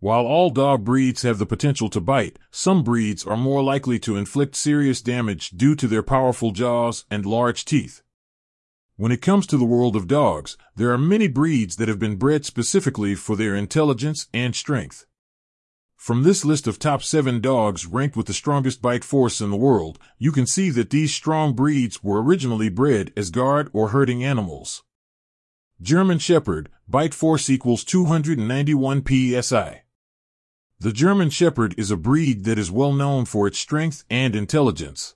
While all dog breeds have the potential to bite, some breeds are more likely to inflict serious damage due to their powerful jaws and large teeth. When it comes to the world of dogs, there are many breeds that have been bred specifically for their intelligence and strength. From this list of top seven dogs ranked with the strongest bite force in the world, you can see that these strong breeds were originally bred as guard or herding animals. German Shepherd, bite force equals 291 psi. The German Shepherd is a breed that is well known for its strength and intelligence.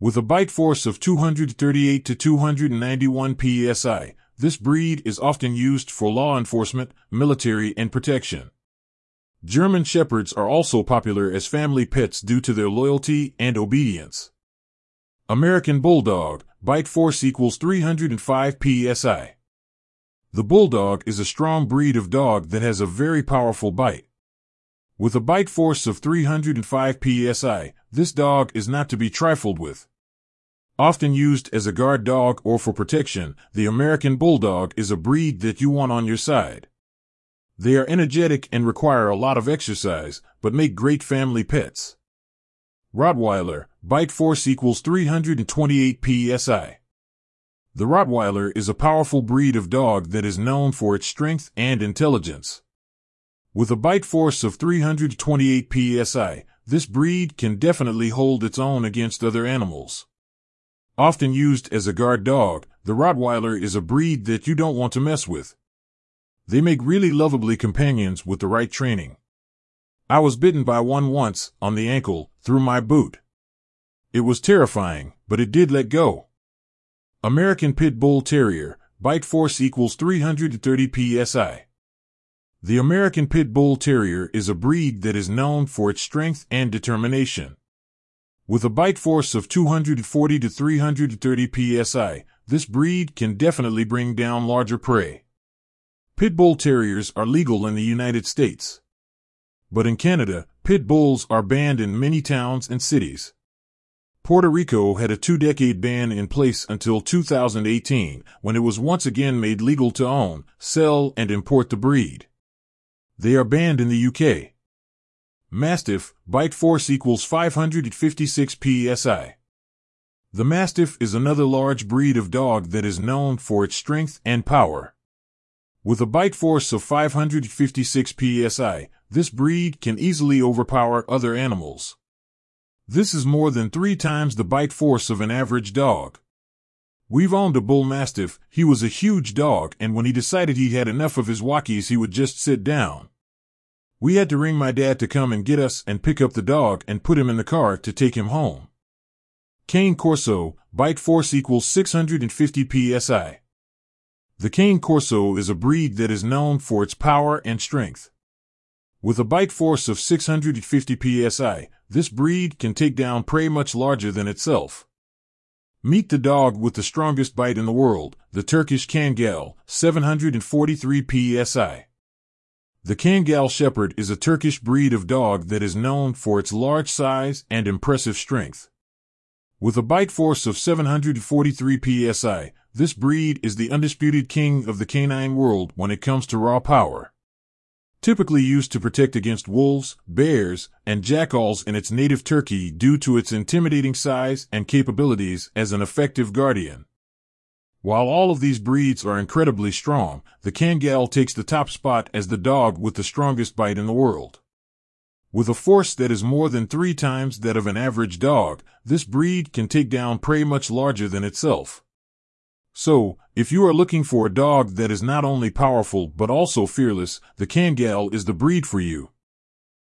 With a bite force of 238 to 291 psi, this breed is often used for law enforcement, military, and protection. German Shepherds are also popular as family pets due to their loyalty and obedience. American Bulldog, bite force equals 305 psi. The Bulldog is a strong breed of dog that has a very powerful bite. With a bite force of 305 psi, this dog is not to be trifled with. Often used as a guard dog or for protection, the American Bulldog is a breed that you want on your side. They are energetic and require a lot of exercise, but make great family pets. Rottweiler, bite force equals 328 psi. The Rottweiler is a powerful breed of dog that is known for its strength and intelligence. With a bite force of 328 psi, this breed can definitely hold its own against other animals. Often used as a guard dog, the Rottweiler is a breed that you don't want to mess with. They make really lovably companions with the right training. I was bitten by one once, on the ankle, through my boot. It was terrifying, but it did let go. American Pit Bull Terrier, bite force equals 330 psi. The American Pit Bull Terrier is a breed that is known for its strength and determination. With a bite force of 240 to 330 psi, this breed can definitely bring down larger prey. Pit Bull Terriers are legal in the United States. But in Canada, pit bulls are banned in many towns and cities. Puerto Rico had a two decade ban in place until 2018, when it was once again made legal to own, sell, and import the breed. They are banned in the UK. Mastiff, bite force equals 556 psi. The Mastiff is another large breed of dog that is known for its strength and power. With a bite force of 556 psi, this breed can easily overpower other animals. This is more than three times the bite force of an average dog. We've owned a bull mastiff, he was a huge dog, and when he decided he had enough of his walkies, he would just sit down. We had to ring my dad to come and get us and pick up the dog and put him in the car to take him home. Cane Corso, bite force equals 650 psi. The Cane Corso is a breed that is known for its power and strength. With a bite force of 650 psi, this breed can take down prey much larger than itself. Meet the dog with the strongest bite in the world, the Turkish Kangal, 743 psi. The Kangal Shepherd is a Turkish breed of dog that is known for its large size and impressive strength. With a bite force of 743 psi, this breed is the undisputed king of the canine world when it comes to raw power. Typically used to protect against wolves, bears, and jackals in its native Turkey due to its intimidating size and capabilities as an effective guardian. While all of these breeds are incredibly strong, the Kangal takes the top spot as the dog with the strongest bite in the world. With a force that is more than three times that of an average dog, this breed can take down prey much larger than itself. So, if you are looking for a dog that is not only powerful but also fearless, the Kangal is the breed for you.